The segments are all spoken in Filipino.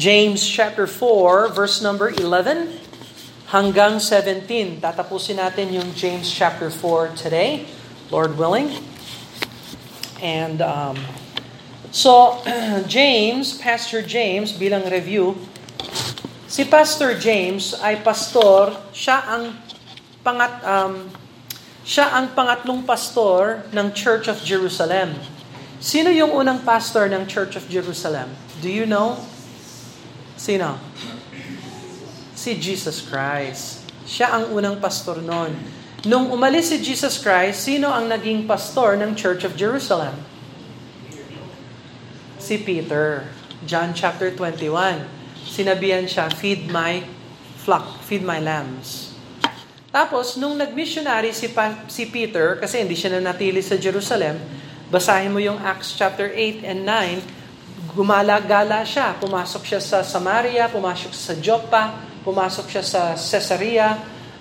James chapter 4, verse number 11 hanggang 17. Tatapusin natin yung James chapter 4 today, Lord willing. And um, so, James, Pastor James, bilang review, si Pastor James ay pastor, siya ang pangat um, siya ang pangatlong pastor ng Church of Jerusalem. Sino yung unang pastor ng Church of Jerusalem? Do you know? Sino? Si Jesus Christ. Siya ang unang pastor noon. Nung umalis si Jesus Christ, sino ang naging pastor ng Church of Jerusalem? Si Peter. John chapter 21. Sinabihan siya, feed my flock, feed my lambs. Tapos, nung nag-missionary si, pa- si Peter, kasi hindi siya nanatili sa Jerusalem, basahin mo yung Acts chapter 8 and 9, gumala-gala siya. Pumasok siya sa Samaria, pumasok sa Joppa, pumasok siya sa Caesarea.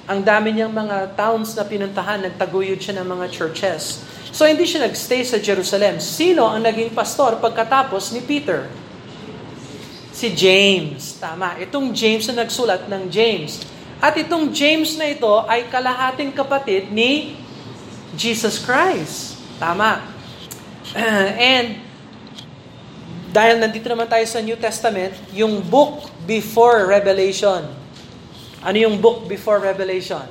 Ang dami niyang mga towns na pinuntahan, nagtaguyod siya ng mga churches. So hindi siya nagstay sa Jerusalem. Sino ang naging pastor pagkatapos ni Peter? Si James. Tama. Itong James na nagsulat ng James. At itong James na ito ay kalahating kapatid ni Jesus Christ. Tama. And dahil nandito naman tayo sa New Testament, yung book before Revelation. Ano yung book before Revelation?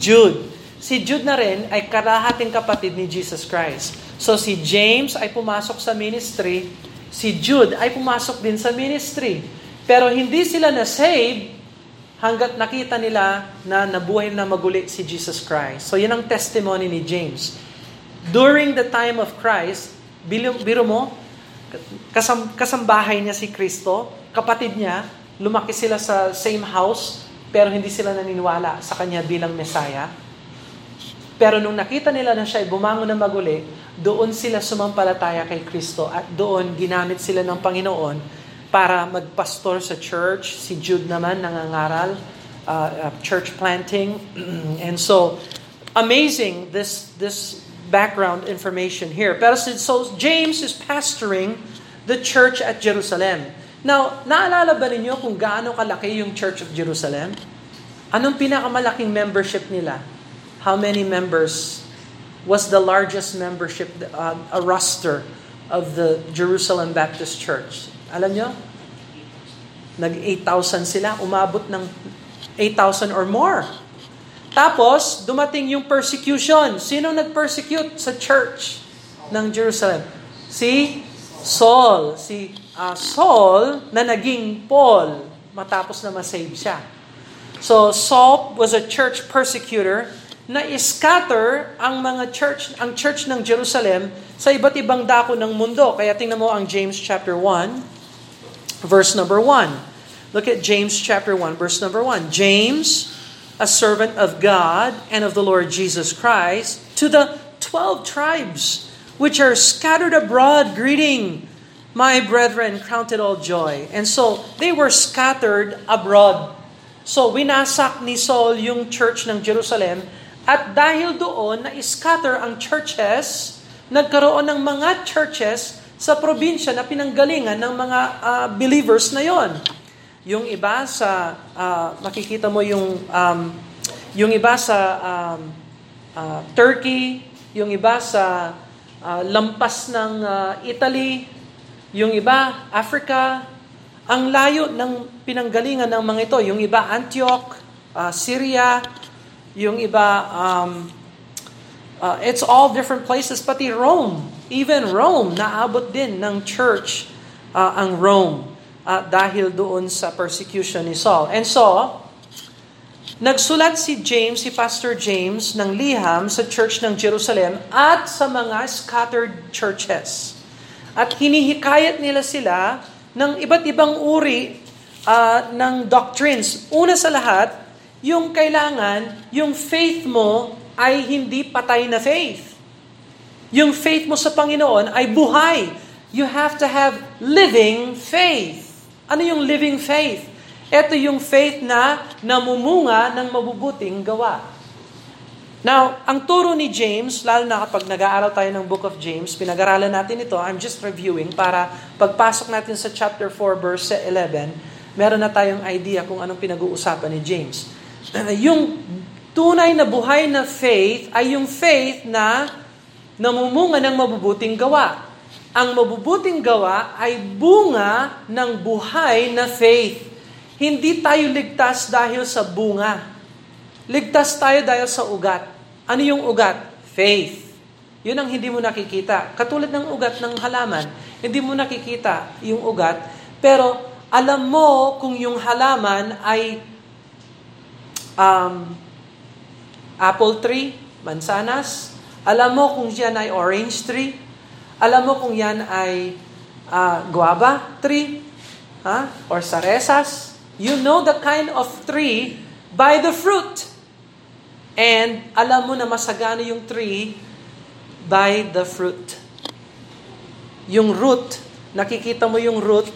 Jude. Si Jude na rin ay karahating kapatid ni Jesus Christ. So si James ay pumasok sa ministry, si Jude ay pumasok din sa ministry. Pero hindi sila na-save hanggat nakita nila na nabuhay na maguli si Jesus Christ. So yun ang testimony ni James. During the time of Christ, biro mo, kasam, kasambahay niya si Kristo, kapatid niya, lumaki sila sa same house, pero hindi sila naniniwala sa kanya bilang Messiah. Pero nung nakita nila na siya ay bumangon na maguli, doon sila sumampalataya kay Kristo at doon ginamit sila ng Panginoon para magpastor sa church. Si Jude naman nangangaral, uh, uh, church planting. and so, amazing this this background information here. Pero so James is pastoring the church at Jerusalem. Now, naalala ba ninyo kung gaano kalaki yung Church of Jerusalem? Anong pinakamalaking membership nila? How many members was the largest membership, uh, a roster of the Jerusalem Baptist Church? Alam nyo? Nag-8,000 sila, umabot ng 8,000 or more. Tapos, dumating yung persecution. Sino nag-persecute sa church ng Jerusalem? Si Saul. Si uh, Saul na naging Paul matapos na masave siya. So, Saul was a church persecutor na scatter ang mga church, ang church ng Jerusalem sa iba't ibang dako ng mundo. Kaya tingnan mo ang James chapter 1, verse number 1. Look at James chapter 1, verse number 1. James, a servant of God and of the Lord Jesus Christ, to the twelve tribes which are scattered abroad, greeting my brethren, counted all joy. And so, they were scattered abroad. So, winasak ni Saul yung church ng Jerusalem, at dahil doon na scatter ang churches, nagkaroon ng mga churches sa probinsya na pinanggalingan ng mga uh, believers na yon. Yung iba sa uh, makikita mo yung um, yung iba sa um, uh, Turkey, yung iba sa uh, lampas ng uh, Italy, yung iba Africa, ang layo ng pinanggalingan ng mga ito. Yung iba Antioch, uh, Syria, yung iba um, uh, it's all different places pati Rome, even Rome naabot din ng church uh, ang Rome uh, dahil doon sa persecution ni Saul. And so, nagsulat si James, si Pastor James, ng liham sa church ng Jerusalem at sa mga scattered churches. At hinihikayat nila sila ng iba't ibang uri uh, ng doctrines. Una sa lahat, yung kailangan, yung faith mo ay hindi patay na faith. Yung faith mo sa Panginoon ay buhay. You have to have living faith. Ano yung living faith? Ito yung faith na namumunga ng mabubuting gawa. Now, ang turo ni James, lalo na kapag nag-aaral tayo ng Book of James, pinag-aralan natin ito, I'm just reviewing para pagpasok natin sa chapter 4, verse 11, meron na tayong idea kung anong pinag-uusapan ni James. yung tunay na buhay na faith ay yung faith na namumunga ng mabubuting gawa. Ang mabubuting gawa ay bunga ng buhay na faith. Hindi tayo ligtas dahil sa bunga. Ligtas tayo dahil sa ugat. Ano yung ugat? Faith. Yun ang hindi mo nakikita. Katulad ng ugat ng halaman, hindi mo nakikita yung ugat, pero alam mo kung yung halaman ay um, apple tree, mansanas, alam mo kung yan ay orange tree, alam mo kung yan ay uh, guava tree, ha? or saresas. You know the kind of tree by the fruit. And alam mo na masagana yung tree by the fruit. Yung root, nakikita mo yung root,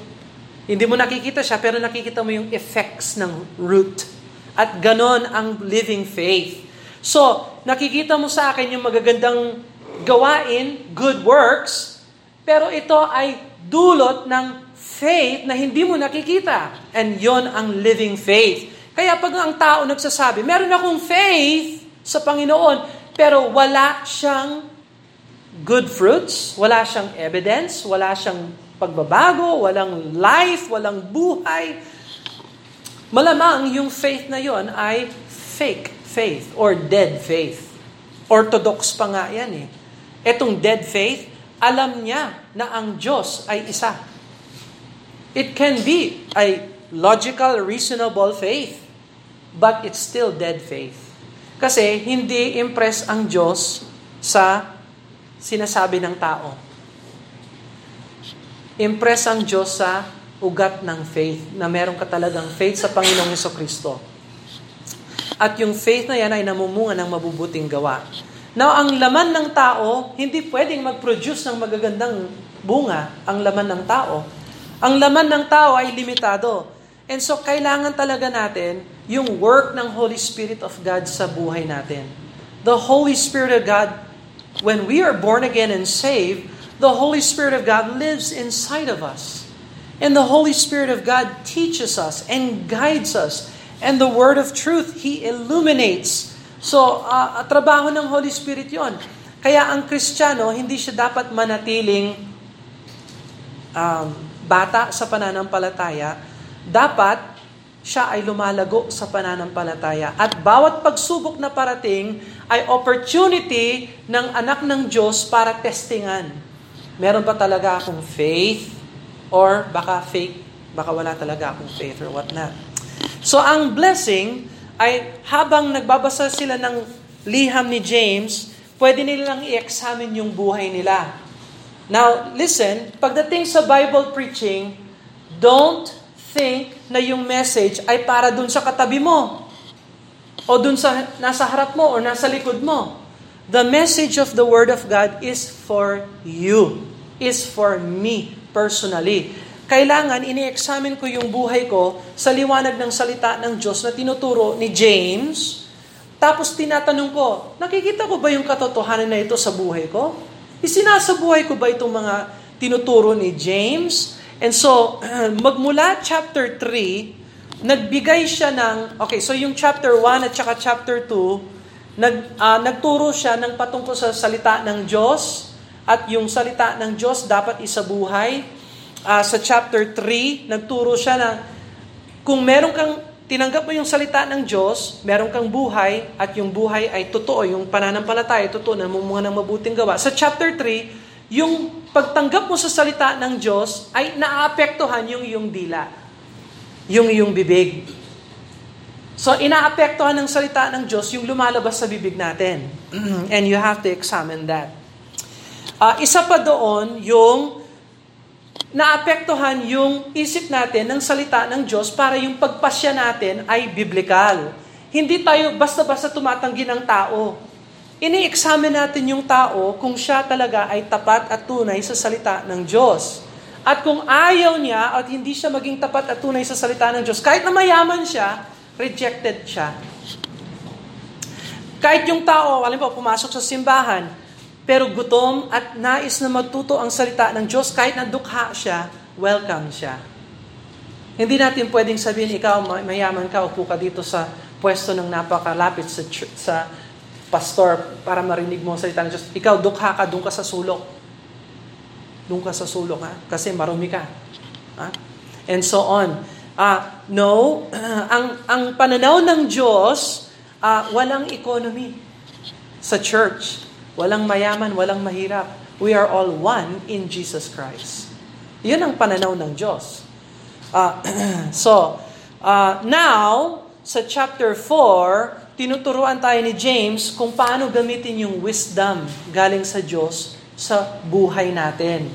hindi mo nakikita siya, pero nakikita mo yung effects ng root. At ganon ang living faith. So, nakikita mo sa akin yung magagandang gawain, good works, pero ito ay dulot ng faith na hindi mo nakikita. And yon ang living faith. Kaya pag ang tao nagsasabi, meron akong faith sa Panginoon, pero wala siyang good fruits, wala siyang evidence, wala siyang pagbabago, walang life, walang buhay, malamang yung faith na yon ay fake faith or dead faith. Orthodox pa nga yan eh. Etong dead faith, alam niya na ang Diyos ay isa. It can be a logical, reasonable faith. But it's still dead faith. Kasi hindi impress ang Diyos sa sinasabi ng tao. Impress ang Diyos sa ugat ng faith, na meron ka talagang faith sa Panginoong Yeso Kristo. At yung faith na yan ay namumunga ng mabubuting gawa. Now, ang laman ng tao, hindi pwedeng mag-produce ng magagandang bunga ang laman ng tao. Ang laman ng tao ay limitado. And so, kailangan talaga natin yung work ng Holy Spirit of God sa buhay natin. The Holy Spirit of God, when we are born again and saved, the Holy Spirit of God lives inside of us. And the Holy Spirit of God teaches us and guides us. And the Word of truth, He illuminates. So, uh, trabaho ng Holy Spirit yon. Kaya ang Kristiyano, hindi siya dapat manatiling um, bata sa pananampalataya, dapat siya ay lumalago sa pananampalataya. At bawat pagsubok na parating ay opportunity ng anak ng Diyos para testingan. Meron ba talaga akong faith? Or baka fake, baka wala talaga akong faith or what not. So ang blessing ay habang nagbabasa sila ng liham ni James, pwede nilang i-examine yung buhay nila. Now, listen, pagdating sa Bible preaching, don't think na yung message ay para dun sa katabi mo o dun sa nasa harap mo o nasa likod mo. The message of the Word of God is for you, is for me personally. Kailangan ini-examine ko yung buhay ko sa liwanag ng salita ng Diyos na tinuturo ni James. Tapos tinatanong ko, nakikita ko ba yung katotohanan na ito sa buhay ko? Isinasabuhay ko ba itong mga tinuturo ni James? And so, magmula chapter 3, nagbigay siya ng, okay, so yung chapter 1 at saka chapter 2, nag, uh, nagturo siya ng patungkol sa salita ng Diyos, at yung salita ng Diyos dapat isabuhay. Uh, sa chapter 3, nagturo siya na kung meron kang tinanggap mo yung salita ng Diyos, meron kang buhay, at yung buhay ay totoo, yung pananampalataya ay totoo, namumunga ng mabuting gawa. Sa chapter 3, yung pagtanggap mo sa salita ng Diyos ay naaapektuhan yung iyong dila, yung iyong bibig. So, inaapektuhan ng salita ng Diyos yung lumalabas sa bibig natin. And you have to examine that. Uh, isa pa doon, yung naapektuhan yung isip natin ng salita ng Diyos para yung pagpasya natin ay biblical. Hindi tayo basta-basta tumatanggi ng tao ini-examine natin yung tao kung siya talaga ay tapat at tunay sa salita ng Diyos. At kung ayaw niya at hindi siya maging tapat at tunay sa salita ng Diyos, kahit na mayaman siya, rejected siya. Kahit yung tao, alam po, pumasok sa simbahan, pero gutom at nais na matuto ang salita ng Diyos, kahit na dukha siya, welcome siya. Hindi natin pwedeng sabihin, ikaw mayaman ka, upo ka dito sa pwesto ng napakalapit sa, sa pastor para marinig mo ang salita ng Diyos. Ikaw, dukha ka, doon ka sa sulok. Doon ka sa sulok, ha? Kasi marumi ka. Ha? And so on. Uh, no, ang, ang pananaw ng Diyos, uh, walang economy sa church. Walang mayaman, walang mahirap. We are all one in Jesus Christ. Yun ang pananaw ng Diyos. Uh, so, uh, now, sa chapter 4, tinuturuan tayo ni James kung paano gamitin yung wisdom galing sa Diyos sa buhay natin.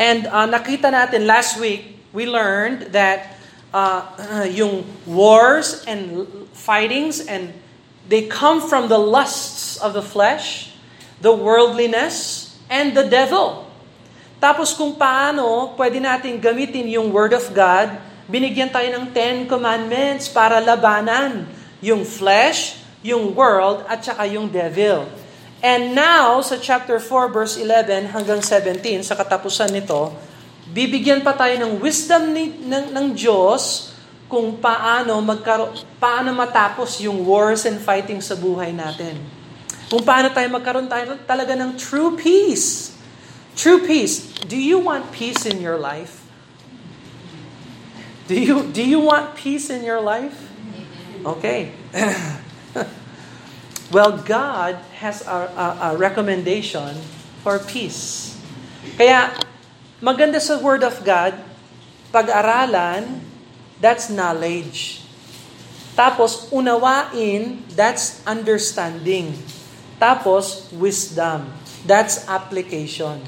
And uh, nakita natin last week, we learned that uh, yung wars and fightings and they come from the lusts of the flesh, the worldliness, and the devil. Tapos kung paano pwede natin gamitin yung Word of God, binigyan tayo ng Ten Commandments para labanan yung flesh, yung world, at saka yung devil. And now, sa chapter 4, verse 11 hanggang 17, sa katapusan nito, bibigyan pa tayo ng wisdom ni, ng, ng Diyos kung paano, magkaro, paano matapos yung wars and fighting sa buhay natin. Kung paano tayo magkaroon tayo talaga ng true peace. True peace. Do you want peace in your life? Do you, do you want peace in your life? Okay. Well, God has a, a, a recommendation for peace. Kaya, maganda sa Word of God, pag-aralan, that's knowledge. Tapos, unawain, that's understanding. Tapos, wisdom, that's application.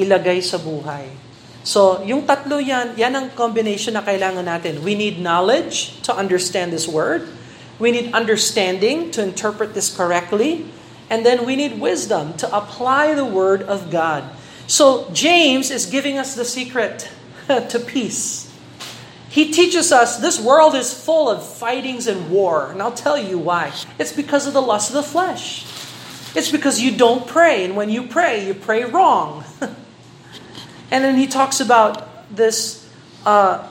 Ilagay sa buhay. So, yung tatlo yan, yan ang combination na kailangan natin. We need knowledge to understand this word. We need understanding to interpret this correctly. And then we need wisdom to apply the Word of God. So James is giving us the secret to peace. He teaches us this world is full of fightings and war. And I'll tell you why. It's because of the lust of the flesh. It's because you don't pray. And when you pray, you pray wrong. and then he talks about this uh,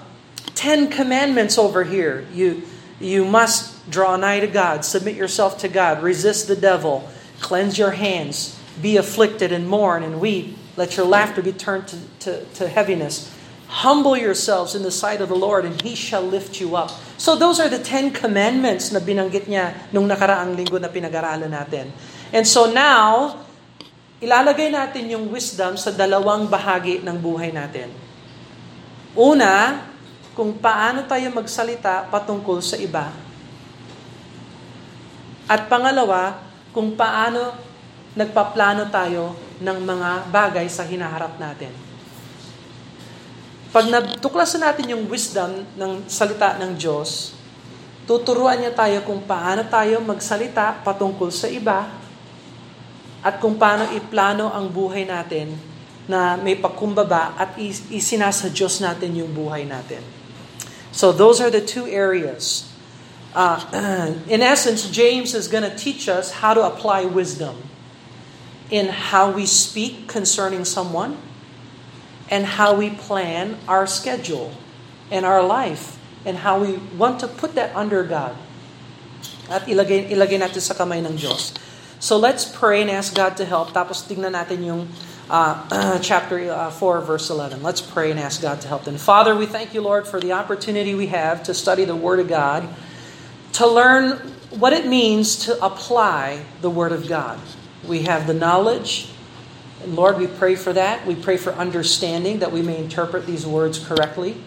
Ten Commandments over here. You, you must Draw nigh to God, submit yourself to God, resist the devil, cleanse your hands, be afflicted and mourn and weep. Let your laughter be turned to, to, to heaviness. Humble yourselves in the sight of the Lord, and He shall lift you up. So those are the Ten Commandments na binanggit niya nung nakaraang linggo na pinag-aralan natin. And so now, ilalagay natin yung wisdom sa dalawang bahagi ng buhay natin. Una, kung paano tayo magsalita patungkol sa iba at pangalawa, kung paano nagpaplano tayo ng mga bagay sa hinaharap natin. Pag natuklasan natin yung wisdom ng salita ng Diyos, tuturuan niya tayo kung paano tayo magsalita patungkol sa iba at kung paano iplano ang buhay natin na may pagkumbaba at isinasa Diyos natin yung buhay natin. So those are the two areas uh, in essence, James is going to teach us how to apply wisdom in how we speak concerning someone and how we plan our schedule and our life and how we want to put that under God. At ilagay, ilagay natin sa kamay ng Diyos. So let's pray and ask God to help. Tapos tingnan natin yung uh, chapter uh, 4, verse 11. Let's pray and ask God to help. And Father, we thank you, Lord, for the opportunity we have to study the Word of God to learn what it means to apply the Word of God. We have the knowledge. Lord, we pray for that. We pray for understanding that we may interpret these words correctly.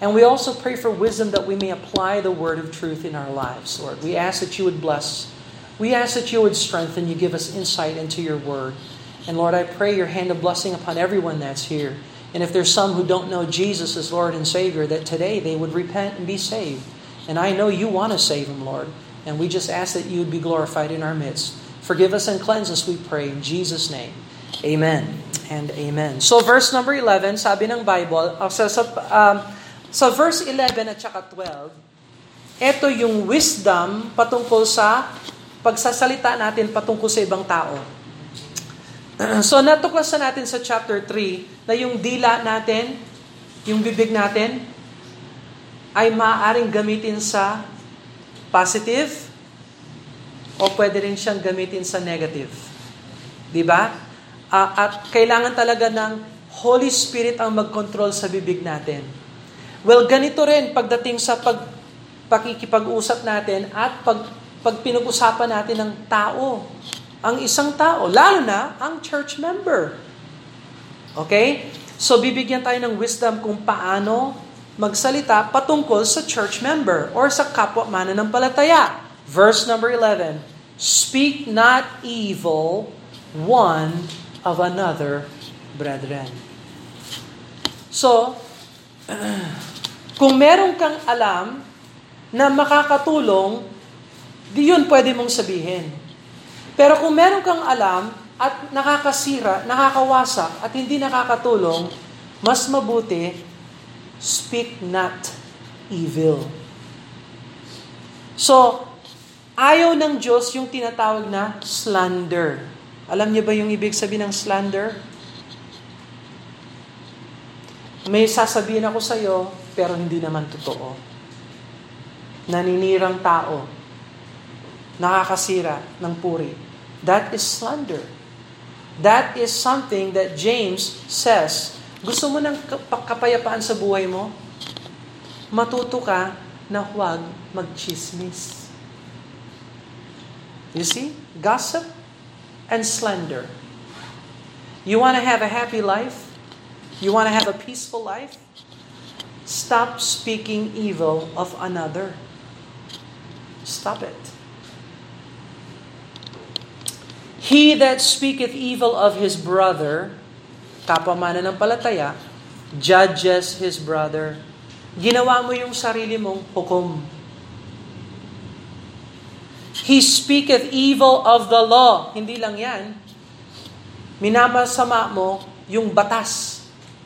And we also pray for wisdom that we may apply the word of truth in our lives, Lord. We ask that you would bless. We ask that you would strengthen. You give us insight into your word. And Lord, I pray your hand of blessing upon everyone that's here. And if there's some who don't know Jesus as Lord and Savior, that today they would repent and be saved. And I know you want to save them, Lord. And we just ask that you would be glorified in our midst. Forgive us and cleanse us, we pray, in Jesus' name. Amen and amen. So verse number 11, sabi ng Bible, uh, sa, sa, um, sa verse 11 at saka 12, ito yung wisdom patungkol sa pagsasalita natin patungkol sa ibang tao. So natuklasan natin sa chapter 3 na yung dila natin, yung bibig natin, ay maaaring gamitin sa positive o pwede rin siyang gamitin sa negative. Di ba? Uh, at kailangan talaga ng Holy Spirit ang mag-control sa bibig natin. Well, ganito rin pagdating sa pag, pakikipag-usap natin at pag, pag pinag-usapan natin ng tao ang isang tao, lalo na ang church member. Okay? So bibigyan tayo ng wisdom kung paano magsalita patungkol sa church member or sa kapwa mananampalataya. Verse number 11, Speak not evil one of another, brethren. So, kung meron kang alam na makakatulong, di yun pwede mong sabihin. Pero kung meron kang alam at nakakasira, nakakawasak at hindi nakakatulong, mas mabuti, speak not evil. So, ayaw ng Diyos yung tinatawag na slander. Alam niyo ba yung ibig sabihin ng slander? May sasabihin ako sa iyo, pero hindi naman totoo. Naninirang tao, nakakasira ng puri. That is slander. That is something that James says. Gusto mo ng kapayapaan sa buhay mo? Matuto ka na huwag magchismis. You see? Gossip and slander. You want to have a happy life? You want to have a peaceful life? Stop speaking evil of another. Stop it. He that speaketh evil of his brother, kapwa palataya, judges his brother. Ginawa mo yung sarili mong hukom. He speaketh evil of the law. Hindi lang yan. Minamasama mo yung batas.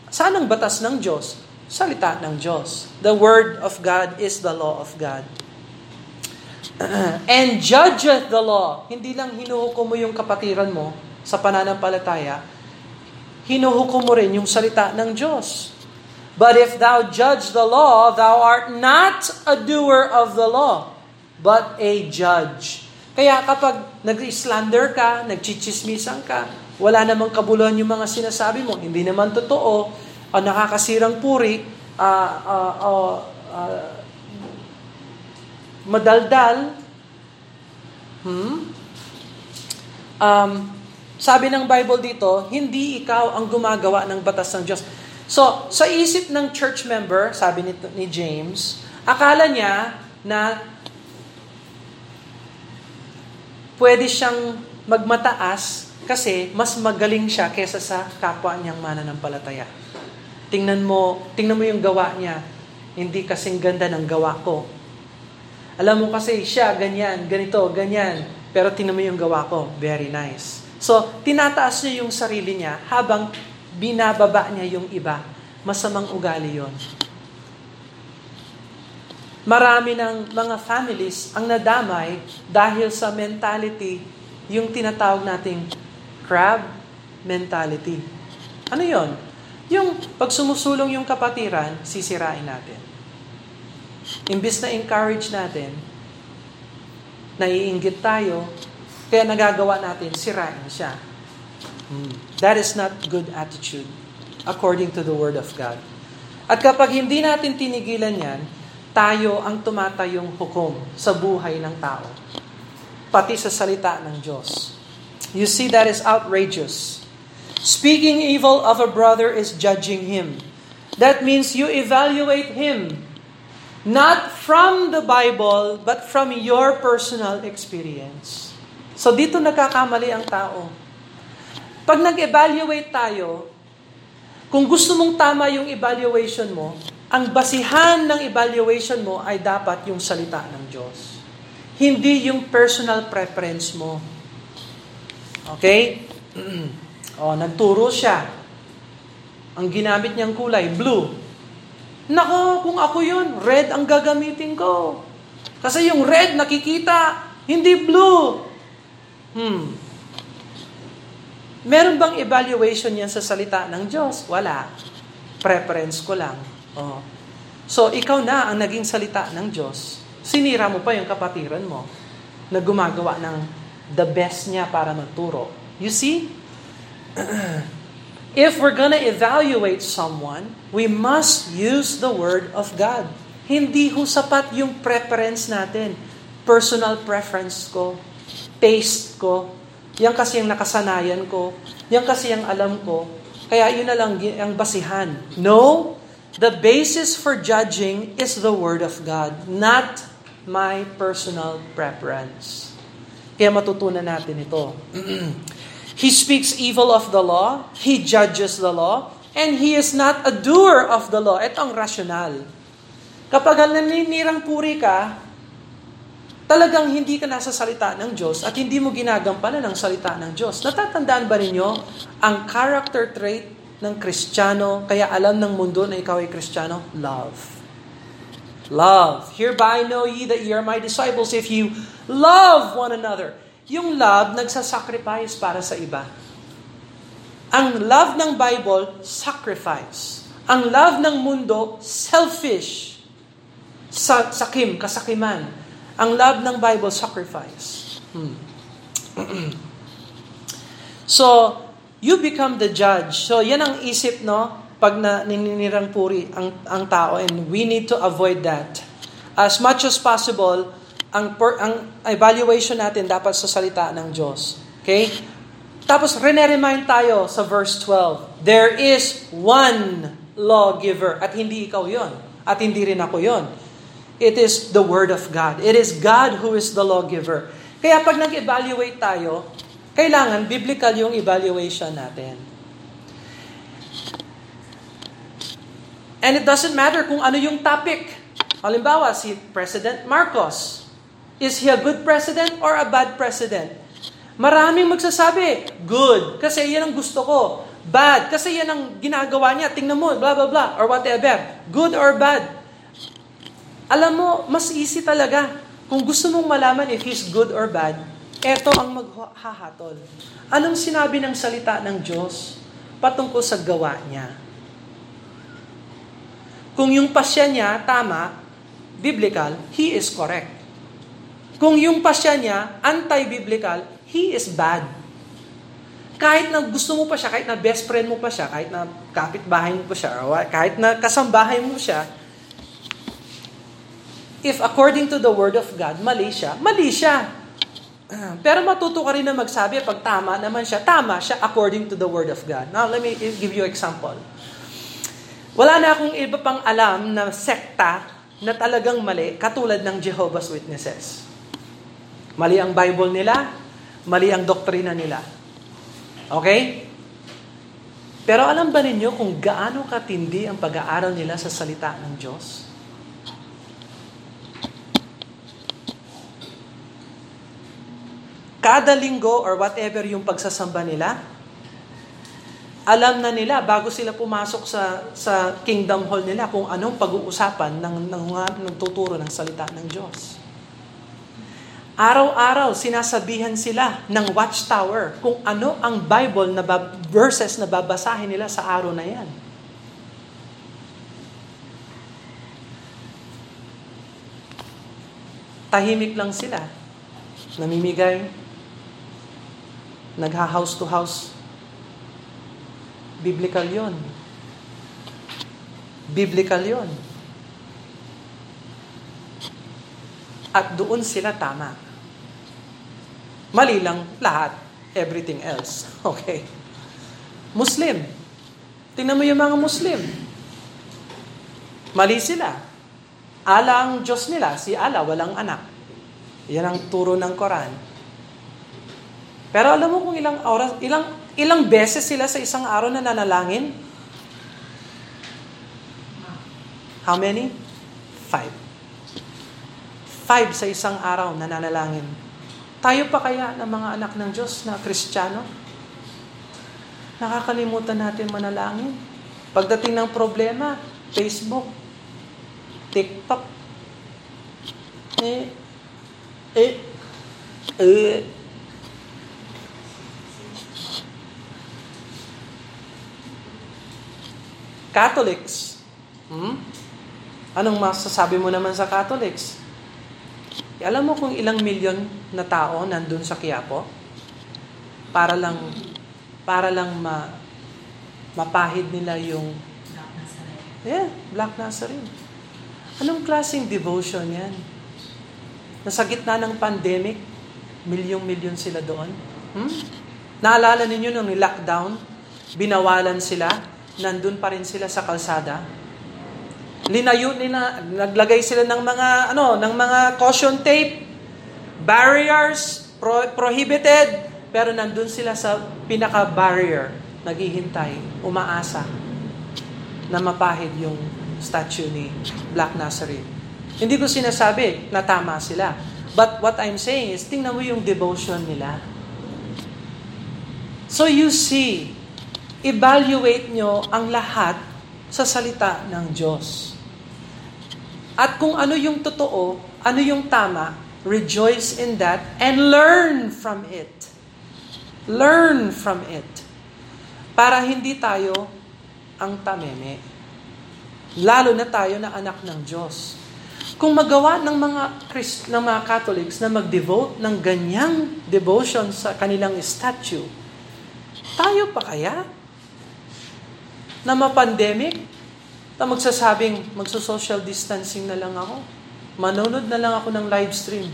Saan ang batas ng Diyos? Salita ng Diyos. The Word of God is the law of God. and judgeth the law. Hindi lang hinuhukom mo yung kapatiran mo sa pananampalataya, hinuhukom mo rin yung salita ng Diyos. But if thou judge the law, thou art not a doer of the law, but a judge. Kaya kapag nag-slander ka, nagchichismisan ka, wala namang kabuluhan yung mga sinasabi mo, hindi naman totoo, o nakakasirang puri, uh, uh, uh, uh, madaldal, hmm? um, sabi ng Bible dito, hindi ikaw ang gumagawa ng batas ng Diyos. So, sa isip ng church member, sabi ni, ni James, akala niya na pwede siyang magmataas kasi mas magaling siya kesa sa kapwa niyang mananampalataya. Tingnan mo, tingnan mo yung gawa niya. Hindi kasing ganda ng gawa ko. Alam mo kasi siya, ganyan, ganito, ganyan. Pero tinan mo yung gawa ko, very nice. So, tinataas niya yung sarili niya habang binababa niya yung iba. Masamang ugali yon. Marami ng mga families ang nadamay dahil sa mentality, yung tinatawag nating crab mentality. Ano yon? Yung pag sumusulong yung kapatiran, sisirain natin. Imbis na encourage natin, naiinggit tayo, kaya nagagawa natin, sirain siya. Hmm. That is not good attitude according to the Word of God. At kapag hindi natin tinigilan yan, tayo ang tumatayong hukom sa buhay ng tao. Pati sa salita ng Diyos. You see, that is outrageous. Speaking evil of a brother is judging him. That means you evaluate him Not from the Bible, but from your personal experience. So dito nagkakamali ang tao. Pag nag-evaluate tayo, kung gusto mong tama yung evaluation mo, ang basihan ng evaluation mo ay dapat yung salita ng Diyos. Hindi yung personal preference mo. Okay? oh, nagturo siya. Ang ginamit niyang kulay, blue. Nako, kung ako yun, red ang gagamitin ko. Kasi yung red nakikita, hindi blue. Hmm. Meron bang evaluation yan sa salita ng Diyos? Wala. Preference ko lang. Oh. So, ikaw na ang naging salita ng Diyos. Sinira mo pa yung kapatiran mo na gumagawa ng the best niya para magturo. You see? If we're gonna evaluate someone, we must use the Word of God. Hindi ho sapat yung preference natin. Personal preference ko. Taste ko. Yan kasi yung nakasanayan ko. Yan kasi yung alam ko. Kaya yun na lang ang basihan. No, the basis for judging is the Word of God, not my personal preference. Kaya matutunan natin ito. he speaks evil of the law, he judges the law, and he is not a doer of the law. Ito ang rational. Kapag naninirang puri ka, talagang hindi ka nasa salita ng Diyos at hindi mo ginagampanan ng salita ng Diyos. Natatandaan ba ninyo ang character trait ng Kristiyano, kaya alam ng mundo na ikaw ay Kristiyano? Love. Love. Hereby know ye that ye are my disciples if you love one another. Yung love, nagsasacrifice para sa iba. Ang love ng Bible, sacrifice. Ang love ng mundo, selfish sa sakim, kasakiman. Ang love ng Bible, sacrifice. Hmm. so, you become the judge. So, yan ang isip, no? Pag na, nininirang puri ang, ang tao and we need to avoid that. As much as possible, ang, per, ang evaluation natin dapat sa salita ng Diyos. Okay? Tapos, rene-remind tayo sa verse 12. There is one lawgiver. At hindi ikaw yon At hindi rin ako yon It is the Word of God. It is God who is the lawgiver. Kaya pag nag-evaluate tayo, kailangan biblical yung evaluation natin. And it doesn't matter kung ano yung topic. Halimbawa, si President Marcos. Is he a good president or a bad president? Maraming magsasabi, good, kasi yan ang gusto ko. Bad, kasi yan ang ginagawa niya. Tingnan mo, blah, blah, blah, or whatever. Good or bad. Alam mo, mas easy talaga. Kung gusto mong malaman if he's good or bad, eto ang maghahatol. Anong sinabi ng salita ng Diyos patungkol sa gawa niya? Kung yung pasya niya tama, biblical, he is correct. Kung yung pasya niya anti-biblical, he is bad. Kahit na gusto mo pa siya, kahit na best friend mo pa siya, kahit na kapitbahay mo pa siya, kahit na kasambahay mo siya, if according to the Word of God, mali siya, mali siya. Pero matuto ka rin na magsabi, pag tama naman siya, tama siya according to the Word of God. Now, let me give you example. Wala na akong iba pang alam na sekta na talagang mali, katulad ng Jehovah's Witnesses. Mali ang Bible nila, mali ang doktrina nila. Okay? Pero alam ba ninyo kung gaano katindi ang pag-aaral nila sa salita ng Diyos? Kada linggo or whatever yung pagsasamba nila, alam na nila bago sila pumasok sa sa kingdom hall nila kung anong pag-uusapan ng ng nagtuturo ng salita ng Diyos. Araw-araw sinasabihan sila ng watchtower kung ano ang Bible na verses na babasahin nila sa araw na 'yan. Tahimik lang sila. Namimigay nagha-house to house. Biblical yon. Biblical yon. At doon sila tama. Mali lang lahat. Everything else. Okay. Muslim. Tingnan mo yung mga Muslim. Mali sila. Allah ang Diyos nila. Si Allah, walang anak. Yan ang turo ng Quran. Pero alam mo kung ilang oras, ilang ilang beses sila sa isang araw na nanalangin? How many? Five. Five sa isang araw na nanalangin. Tayo pa kaya ng mga anak ng Diyos na Kristiyano? Nakakalimutan natin manalangin. Pagdating ng problema, Facebook, TikTok, eh, eh, eh, Catholics. Hmm? Anong masasabi mo naman sa Catholics? E, alam mo kung ilang milyon na tao nandun sa Quiapo? Para lang para lang ma, mapahid nila yung Black Nazarene. Yeah, Black Nazarene. Anong klaseng devotion yan? Nasa gitna ng pandemic, milyong-milyon sila doon. Hmm? Naalala ninyo nung lockdown, binawalan sila, nandun pa rin sila sa kalsada. Linayo nila, naglagay sila ng mga ano, ng mga caution tape, barriers, pro- prohibited, pero nandun sila sa pinaka-barrier, naghihintay, umaasa na mapahid yung statue ni Black Nazarene. Hindi ko sinasabi na tama sila. But what I'm saying is, tingnan mo yung devotion nila. So you see, evaluate nyo ang lahat sa salita ng Diyos. At kung ano yung totoo, ano yung tama, rejoice in that and learn from it. Learn from it. Para hindi tayo ang tameme. Lalo na tayo na anak ng Diyos. Kung magawa ng mga Christ, ng mga Catholics na mag-devote ng ganyang devotion sa kanilang statue, tayo pa kaya? Na ma-pandemic? Na magsasabing, magso-social distancing na lang ako? Manonood na lang ako ng live stream.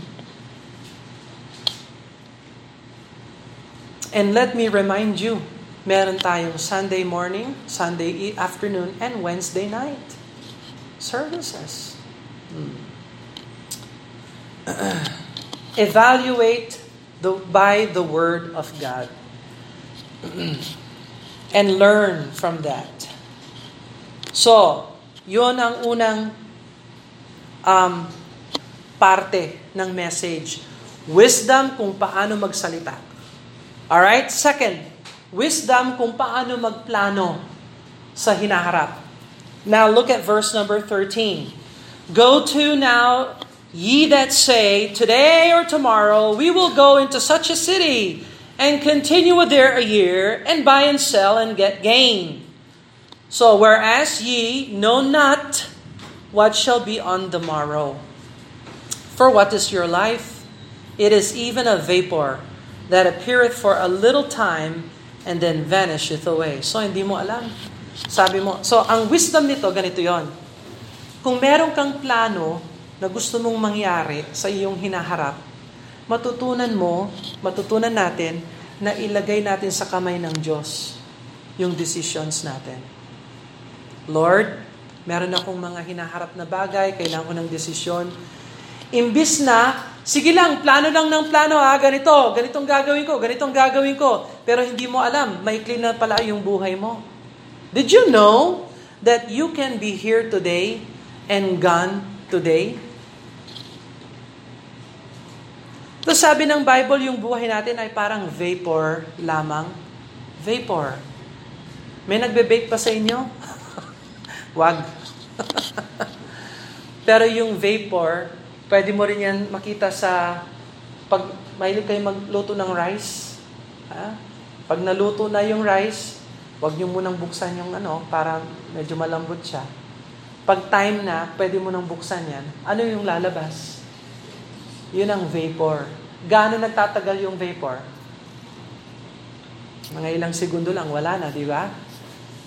And let me remind you, meron tayong Sunday morning, Sunday e- afternoon, and Wednesday night services. Hmm. Evaluate the, by the Word of God and learn from that. So, yun ang unang um, parte ng message. Wisdom kung paano magsalita. Alright? Second, wisdom kung paano magplano sa hinaharap. Now look at verse number 13. Go to now, ye that say, Today or tomorrow we will go into such a city and continue there a year and buy and sell and get gain. So whereas ye know not what shall be on the morrow. For what is your life? It is even a vapor that appeareth for a little time and then vanisheth away. So hindi mo alam. Sabi mo, so ang wisdom nito, ganito yon. Kung meron kang plano na gusto mong mangyari sa iyong hinaharap, matutunan mo, matutunan natin na ilagay natin sa kamay ng Diyos yung decisions natin. Lord, meron akong mga hinaharap na bagay, kailangan ko ng desisyon. Imbis na, sige lang, plano lang ng plano ha, ganito, ganitong gagawin ko, ganitong gagawin ko. Pero hindi mo alam, maikli na pala yung buhay mo. Did you know that you can be here today and gone today? Tapos sabi ng Bible, yung buhay natin ay parang vapor lamang. Vapor. May nagbe-bake pa sa inyo? Wag. Pero yung vapor, pwede mo rin yan makita sa pag mahilig kayo magluto ng rice. Ha? Pag naluto na yung rice, wag niyo munang buksan yung ano para medyo malambot siya. Pag time na, pwede mo nang buksan yan. Ano yung lalabas? Yun ang vapor. Gaano nagtatagal yung vapor? Mga ilang segundo lang, wala na, di ba?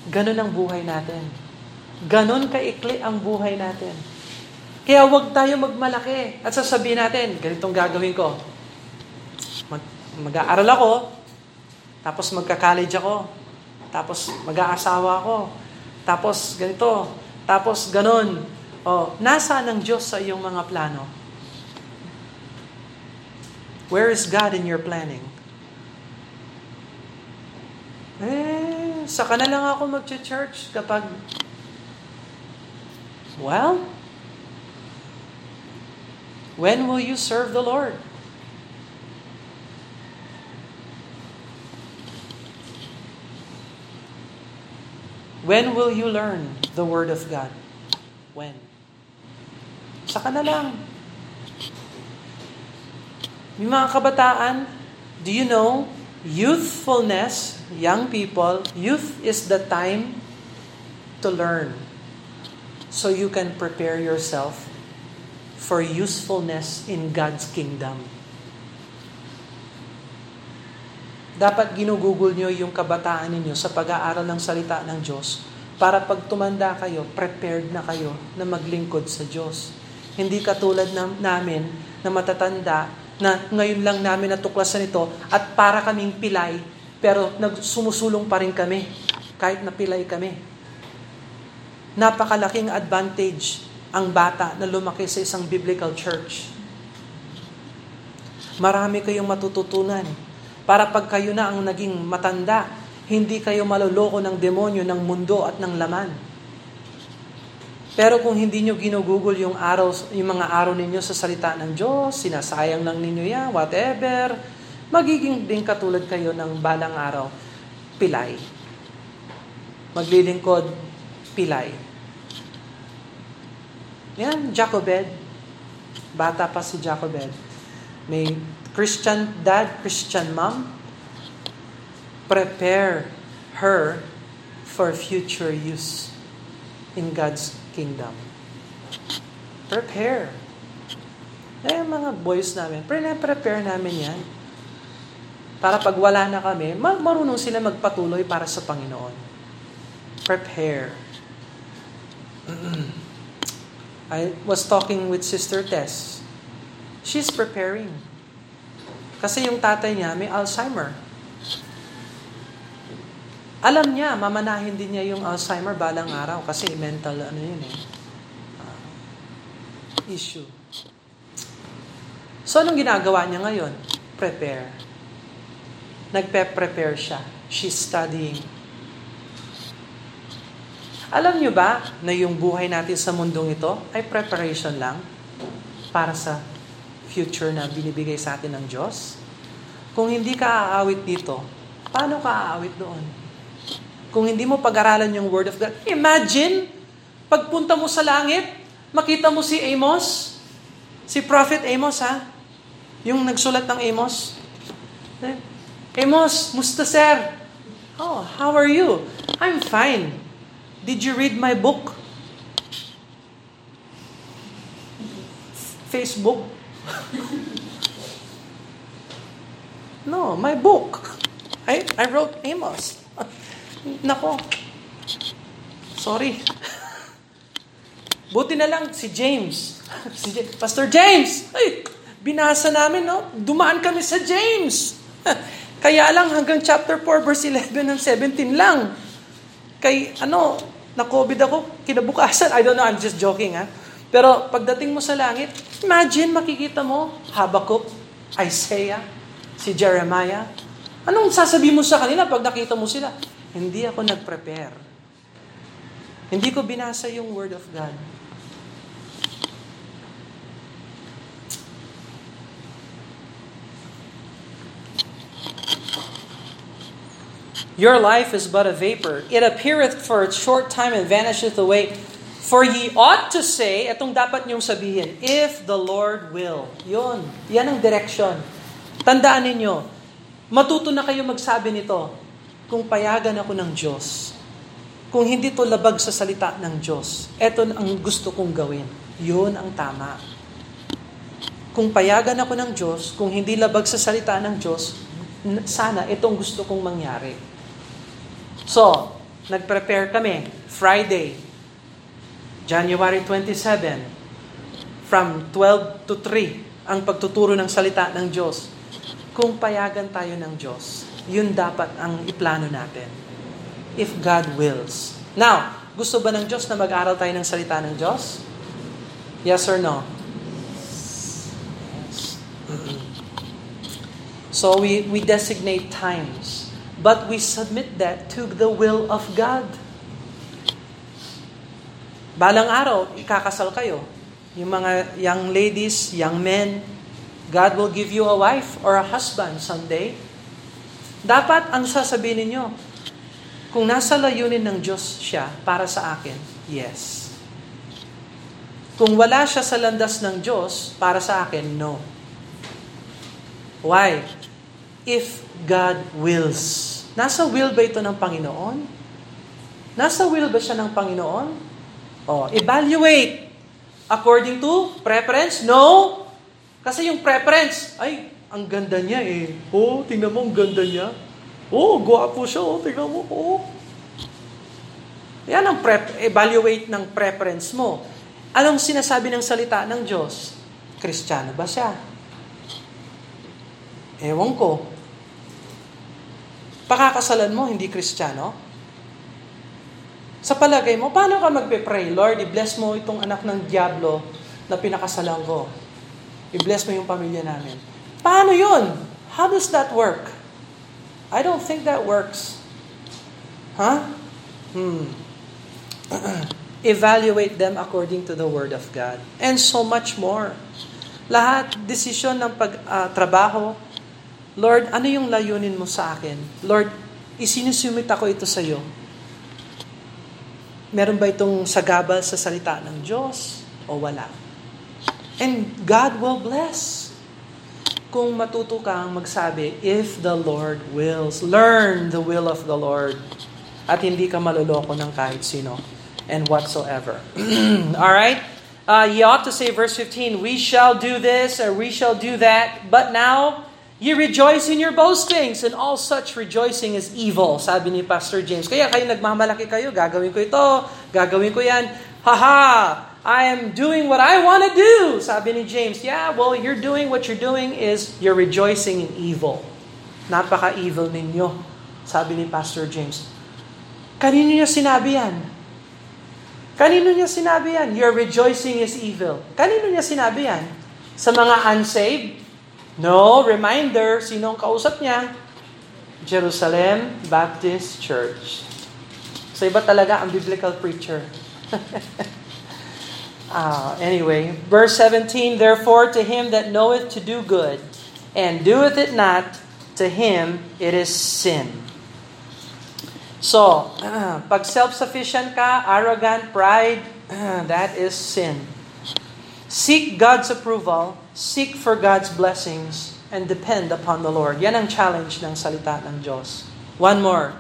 Ganon ang buhay natin. Ganon kaikli ang buhay natin. Kaya huwag tayo magmalaki at sasabihin natin, ganitong gagawin ko. Mag, mag-aaral ako, tapos magka-college ako, tapos mag-aasawa ako, tapos ganito, tapos ganon. O, nasa ng Diyos sa iyong mga plano? Where is God in your planning? Eh, saka na lang ako mag-church kapag, well, when will you serve the Lord? When will you learn the Word of God? When? Saka na lang. Yung mga kabataan, do you know, youthfulness, young people, youth is the time to learn so you can prepare yourself for usefulness in God's kingdom. Dapat ginugugol nyo yung kabataan ninyo sa pag-aaral ng salita ng Diyos para pag tumanda kayo, prepared na kayo na maglingkod sa Diyos. Hindi katulad na, namin na matatanda na ngayon lang namin natuklasan ito at para kaming pilay, pero sumusulong pa rin kami kahit napilay kami. Napakalaking advantage ang bata na lumaki sa isang biblical church. Marami kayong matututunan para pag kayo na ang naging matanda, hindi kayo maloloko ng demonyo, ng mundo at ng laman. Pero kung hindi nyo ginugugol yung, araw, yung mga araw ninyo sa salita ng Diyos, sinasayang lang ninyo yan, whatever, magiging din katulad kayo ng balang araw, pilay. Maglilingkod, pilay. Yan, Jacobed. Bata pa si Jacobed. May Christian dad, Christian mom. Prepare her for future use in God's kingdom. Prepare. Eh, mga boys namin, prepare namin yan. Para pag wala na kami, marunong sila magpatuloy para sa Panginoon. Prepare. I was talking with Sister Tess. She's preparing. Kasi yung tatay niya may Alzheimer. Alam niya, mamanahin din niya yung Alzheimer balang araw kasi mental ano yun eh. Uh, issue. So, anong ginagawa niya ngayon? Prepare. Nagpe-prepare siya. She's studying. Alam niyo ba na yung buhay natin sa mundong ito ay preparation lang para sa future na binibigay sa atin ng Diyos? Kung hindi ka aawit dito, paano ka aawit doon? Kung hindi mo pag-aralan yung Word of God, imagine, pagpunta mo sa langit, makita mo si Amos, si Prophet Amos ha, yung nagsulat ng Amos. Amos, musta sir? Oh, how are you? I'm fine. Did you read my book? Facebook? no, my book. I, I wrote Amos. Nako. Sorry. Buti na lang si James. Si James. Pastor James! Ay, binasa namin, no? Dumaan kami sa James. Kaya lang hanggang chapter 4 verse 11 and 17 lang. Kay ano, na-COVID ako, kinabukasan. I don't know, I'm just joking ha. Pero pagdating mo sa langit, imagine makikita mo Habakkuk, Isaiah, si Jeremiah. Anong sasabihin mo sa kanila pag nakita mo sila? Hindi ako nag-prepare. Hindi ko binasa yung Word of God. Your life is but a vapor. It appeareth for a short time and vanisheth away. For ye ought to say, itong dapat niyong sabihin, if the Lord will. Yun. Yan ang direction. Tandaan ninyo, matuto na kayo magsabi nito, kung payagan ako ng Diyos, kung hindi to labag sa salita ng Diyos, eto ang gusto kong gawin. Yun ang tama. Kung payagan ako ng Diyos, kung hindi labag sa salita ng Diyos, sana itong gusto kong mangyari. So, nag-prepare kami. Friday, January 27, from 12 to 3, ang pagtuturo ng salita ng Diyos. Kung payagan tayo ng Diyos, yun dapat ang iplano natin. If God wills. Now, gusto ba ng Diyos na mag-aral tayo ng salita ng Diyos? Yes or no? Yes. So we, we designate times, but we submit that to the will of God. Balang araw, ikakasal kayo. Yung mga young ladies, young men, God will give you a wife or a husband someday. Dapat ang sasabihin ninyo, kung nasa layunin ng Diyos siya para sa akin, yes. Kung wala siya sa landas ng Diyos para sa akin, no. Why? If God wills. Nasa will ba ito ng Panginoon? Nasa will ba siya ng Panginoon? Oh, evaluate. According to preference? No. Kasi yung preference, ay, ang ganda niya eh. Oh, tingnan mo, ang ganda niya. Oh, gwapo siya. Oh, tingnan mo. Oh. Yan ang prep, evaluate ng preference mo. Anong sinasabi ng salita ng Diyos? Kristiyano ba siya? Ewan ko. Pakakasalan mo, hindi Kristiyano? Sa palagay mo, paano ka magpe-pray? Lord, i-bless mo itong anak ng Diablo na pinakasalan ko. I-bless mo yung pamilya namin. Paano yun? How does that work? I don't think that works. Huh? Hmm. Evaluate them according to the Word of God. And so much more. Lahat, desisyon ng pagtrabaho, uh, Lord, ano yung layunin mo sa akin? Lord, isinusumit ako ito sa iyo. Meron ba itong sagabal sa salita ng Diyos o wala? And God will bless. Kung matuto kang magsabi, if the Lord wills, learn the will of the Lord. At hindi ka maluloko ng kahit sino and whatsoever. All right? Uh, you ought to say, verse 15, we shall do this or we shall do that, but now you rejoice in your boastings, and all such rejoicing is evil, sabi ni Pastor James. Kaya kayo nagmamalaki kayo, gagawin ko ito, gagawin ko yan. Haha, I am doing what I want to do, sabi ni James. Yeah, well, you're doing what you're doing is you're rejoicing in evil. Napaka-evil ninyo, sabi ni Pastor James. Kanino niya sinabi yan? Kanino niya sinabi yan? Your rejoicing is evil. Kanino niya sinabi yan? Sa mga unsaved? No, reminder, sinong kausap niya? Jerusalem Baptist Church. So iba talaga ang biblical preacher. Uh, anyway, verse 17, Therefore to him that knoweth to do good, and doeth it not, to him it is sin. So, uh, pag self-sufficient ka, arrogant, pride, uh, that is sin. Seek God's approval, seek for God's blessings, and depend upon the Lord. Yan ang challenge ng salita ng Diyos. One more.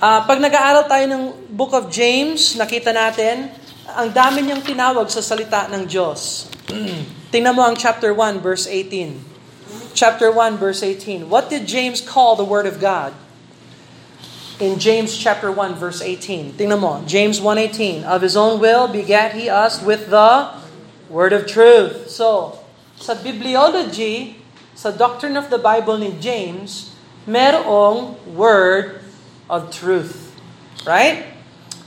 uh, pag nag-aaral tayo ng Book of James, nakita natin, ang dami niyang tinawag sa salita ng Diyos. Tingnan mo ang chapter 1 verse 18. Chapter 1 verse 18. What did James call the word of God? In James chapter 1 verse 18. Tingnan mo, James 1:18. Of his own will begat he us with the word of truth. So, sa bibliology, sa doctrine of the Bible ni James, merong word of truth. Right?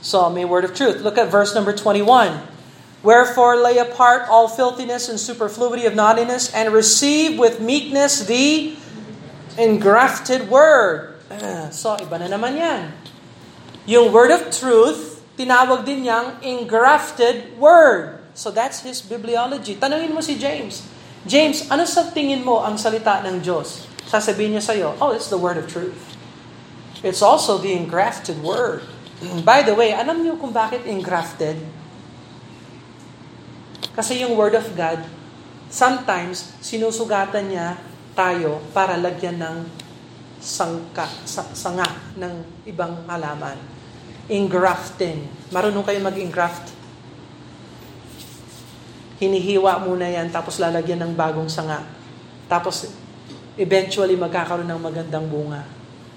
So, may word of truth. Look at verse number 21. Wherefore lay apart all filthiness and superfluity of naughtiness, and receive with meekness the engrafted word. So, iba na naman yan. Yung word of truth, tinawag din niyang engrafted word. So that's his bibliology. Tanungin mo si James. James, ano sa tingin mo ang salita ng Diyos? Sasabihin niya sa'yo, oh, it's the word of truth. It's also the engrafted word. By the way, alam niyo kung bakit engrafted? Kasi yung Word of God, sometimes sinusugatan niya tayo para lagyan ng sangka, sanga ng ibang halaman. Engrafting. Marunong kayo mag-engraft? Hinihiwa muna yan, tapos lalagyan ng bagong sanga. Tapos, eventually, magkakaroon ng magandang bunga.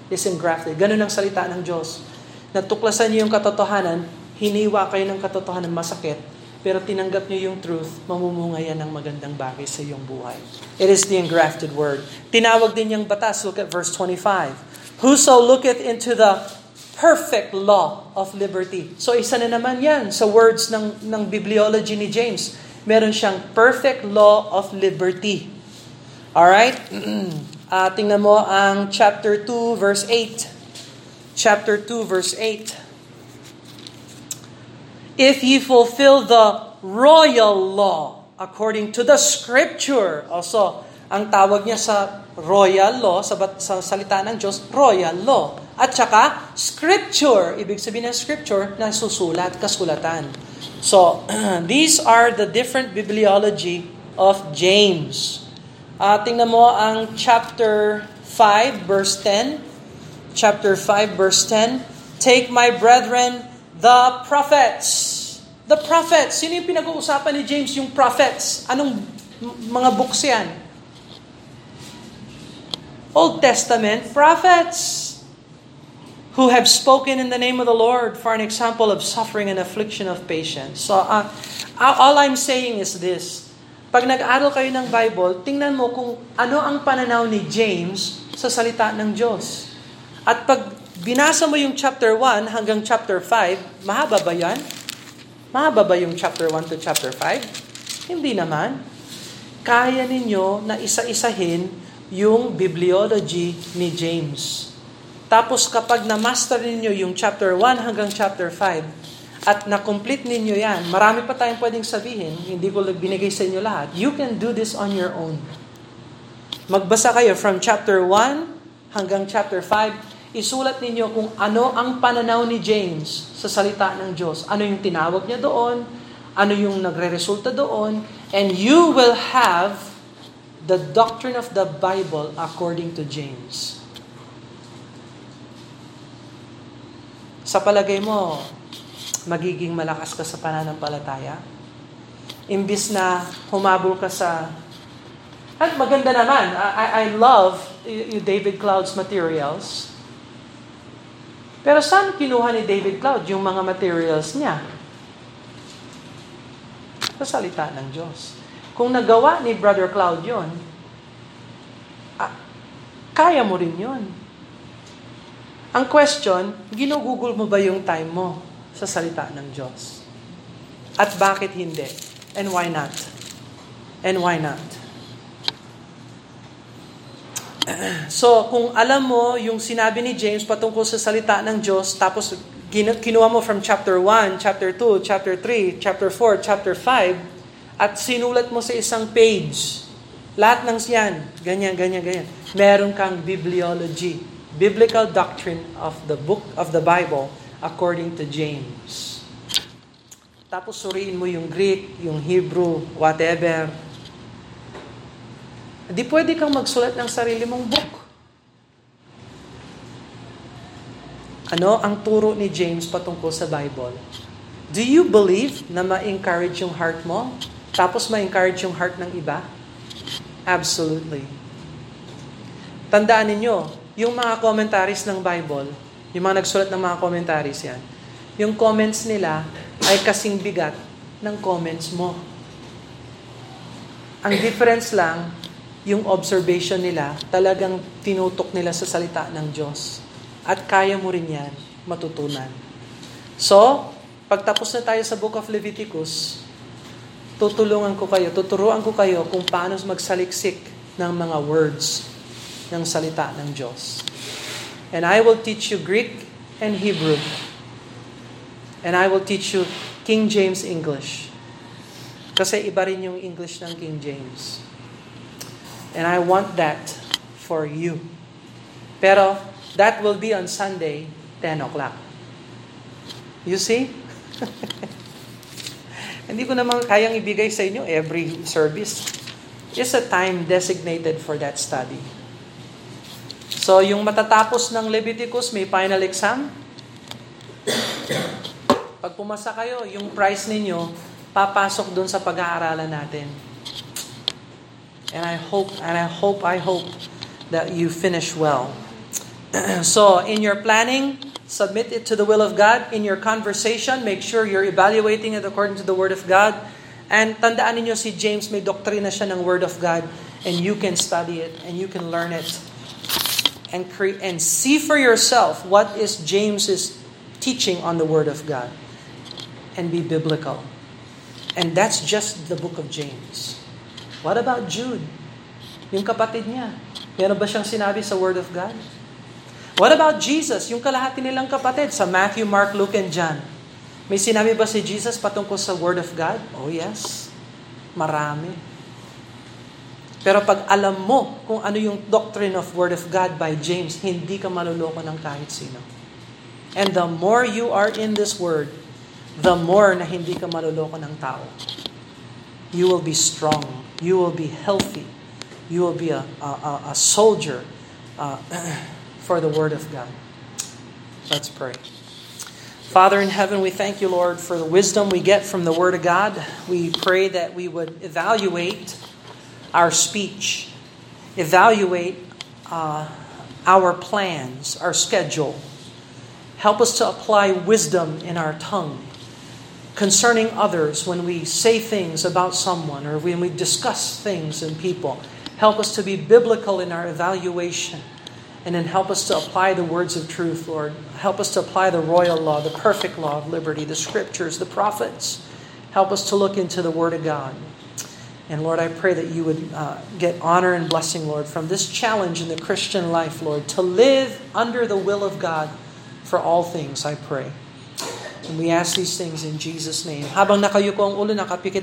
Is engrafted. Ganun ang salita ng Diyos natuklasan niyo yung katotohanan, hiniwa kayo ng katotohanan masakit, pero tinanggap niyo yung truth, mamumunga yan ng magandang bagay sa iyong buhay. It is the engrafted word. Tinawag din niyang batas. Look at verse 25. Whoso looketh into the perfect law of liberty. So isa na naman yan sa words ng, ng bibliology ni James. Meron siyang perfect law of liberty. Alright? uh, tingnan mo ang chapter 2 verse 8 chapter 2 verse 8. If ye fulfill the royal law according to the scripture. Also, ang tawag niya sa royal law, sa, sa salita ng Diyos, royal law. At saka, scripture. Ibig sabihin ng scripture na susulat, kasulatan. So, these are the different bibliology of James. Uh, tingnan mo ang chapter 5, verse 10 chapter 5 verse 10, Take my brethren, the prophets. The prophets. Sino yung pinag-uusapan ni James? Yung prophets. Anong mga books yan? Old Testament prophets who have spoken in the name of the Lord for an example of suffering and affliction of patience. So, uh, all I'm saying is this. Pag nag-aaral kayo ng Bible, tingnan mo kung ano ang pananaw ni James sa salita ng Diyos. At pag binasa mo yung chapter 1 hanggang chapter 5, mahaba ba yan? Mahaba ba yung chapter 1 to chapter 5? Hindi naman. Kaya ninyo na isa-isahin yung bibliology ni James. Tapos kapag na-master ninyo yung chapter 1 hanggang chapter 5, at na-complete ninyo yan, marami pa tayong pwedeng sabihin, hindi ko binigay sa inyo lahat, you can do this on your own. Magbasa kayo from chapter 1 hanggang chapter 5, isulat ninyo kung ano ang pananaw ni James sa salita ng Diyos. Ano yung tinawag niya doon, ano yung nagre-resulta doon, and you will have the doctrine of the Bible according to James. Sa palagay mo, magiging malakas ka sa pananampalataya? Imbis na humabol ka sa... At maganda naman, I, I love David Cloud's materials. Pero saan kinuha ni David Cloud yung mga materials niya? Sa salita ng Diyos. Kung nagawa ni Brother Cloud yon, ah, kaya mo rin yon. Ang question, ginugugol mo ba yung time mo sa salita ng Diyos? At bakit hindi? And why not? And why not? So, kung alam mo yung sinabi ni James patungkol sa salita ng Diyos, tapos kinuha mo from chapter 1, chapter 2, chapter 3, chapter 4, chapter 5, at sinulat mo sa isang page, lahat ng siyan, ganyan, ganyan, ganyan. Meron kang bibliology, biblical doctrine of the book of the Bible according to James. Tapos suriin mo yung Greek, yung Hebrew, whatever, Di pwede kang magsulat ng sarili mong book. Ano ang turo ni James patungkol sa Bible? Do you believe na ma-encourage yung heart mo? Tapos ma-encourage yung heart ng iba? Absolutely. Tandaan ninyo, yung mga commentaries ng Bible, yung mga nagsulat ng mga commentaries yan, yung comments nila ay kasing bigat ng comments mo. Ang difference lang, yung observation nila, talagang tinutok nila sa salita ng Diyos. At kaya mo rin yan matutunan. So, pagtapos na tayo sa Book of Leviticus, tutulungan ko kayo, tuturuan ko kayo kung paano magsaliksik ng mga words ng salita ng Diyos. And I will teach you Greek and Hebrew. And I will teach you King James English. Kasi iba rin yung English ng King James. And I want that for you. Pero, that will be on Sunday, 10 o'clock. You see? Hindi ko naman kayang ibigay sa inyo every service. It's a time designated for that study. So, yung matatapos ng Leviticus, may final exam. Pag pumasa kayo, yung prize ninyo, papasok doon sa pag-aaralan natin. And I hope, and I hope, I hope that you finish well. so, in your planning, submit it to the will of God. In your conversation, make sure you're evaluating it according to the Word of God. And tandaan niyo si James, may doktrina siya ng Word of God. And you can study it, and you can learn it. And, cre- and see for yourself what is James's teaching on the Word of God. And be biblical. And that's just the book of James. What about Jude? Yung kapatid niya. Meron ba siyang sinabi sa Word of God? What about Jesus? Yung kalahati nilang kapatid sa Matthew, Mark, Luke, and John. May sinabi ba si Jesus patungkol sa Word of God? Oh yes. Marami. Pero pag alam mo kung ano yung doctrine of Word of God by James, hindi ka maluloko ng kahit sino. And the more you are in this Word, the more na hindi ka maluloko ng tao. You will be strong you will be healthy. You will be a, a, a soldier uh, for the Word of God. Let's pray. Father in heaven, we thank you, Lord, for the wisdom we get from the Word of God. We pray that we would evaluate our speech, evaluate uh, our plans, our schedule. Help us to apply wisdom in our tongue concerning others when we say things about someone or when we discuss things in people. Help us to be biblical in our evaluation. And then help us to apply the words of truth, Lord. Help us to apply the royal law, the perfect law of liberty, the scriptures, the prophets. Help us to look into the Word of God. And Lord, I pray that you would uh, get honor and blessing, Lord, from this challenge in the Christian life, Lord, to live under the will of God for all things, I pray. And we ask these things in Jesus' name. Habang nakayuko ang ulo, nakapikit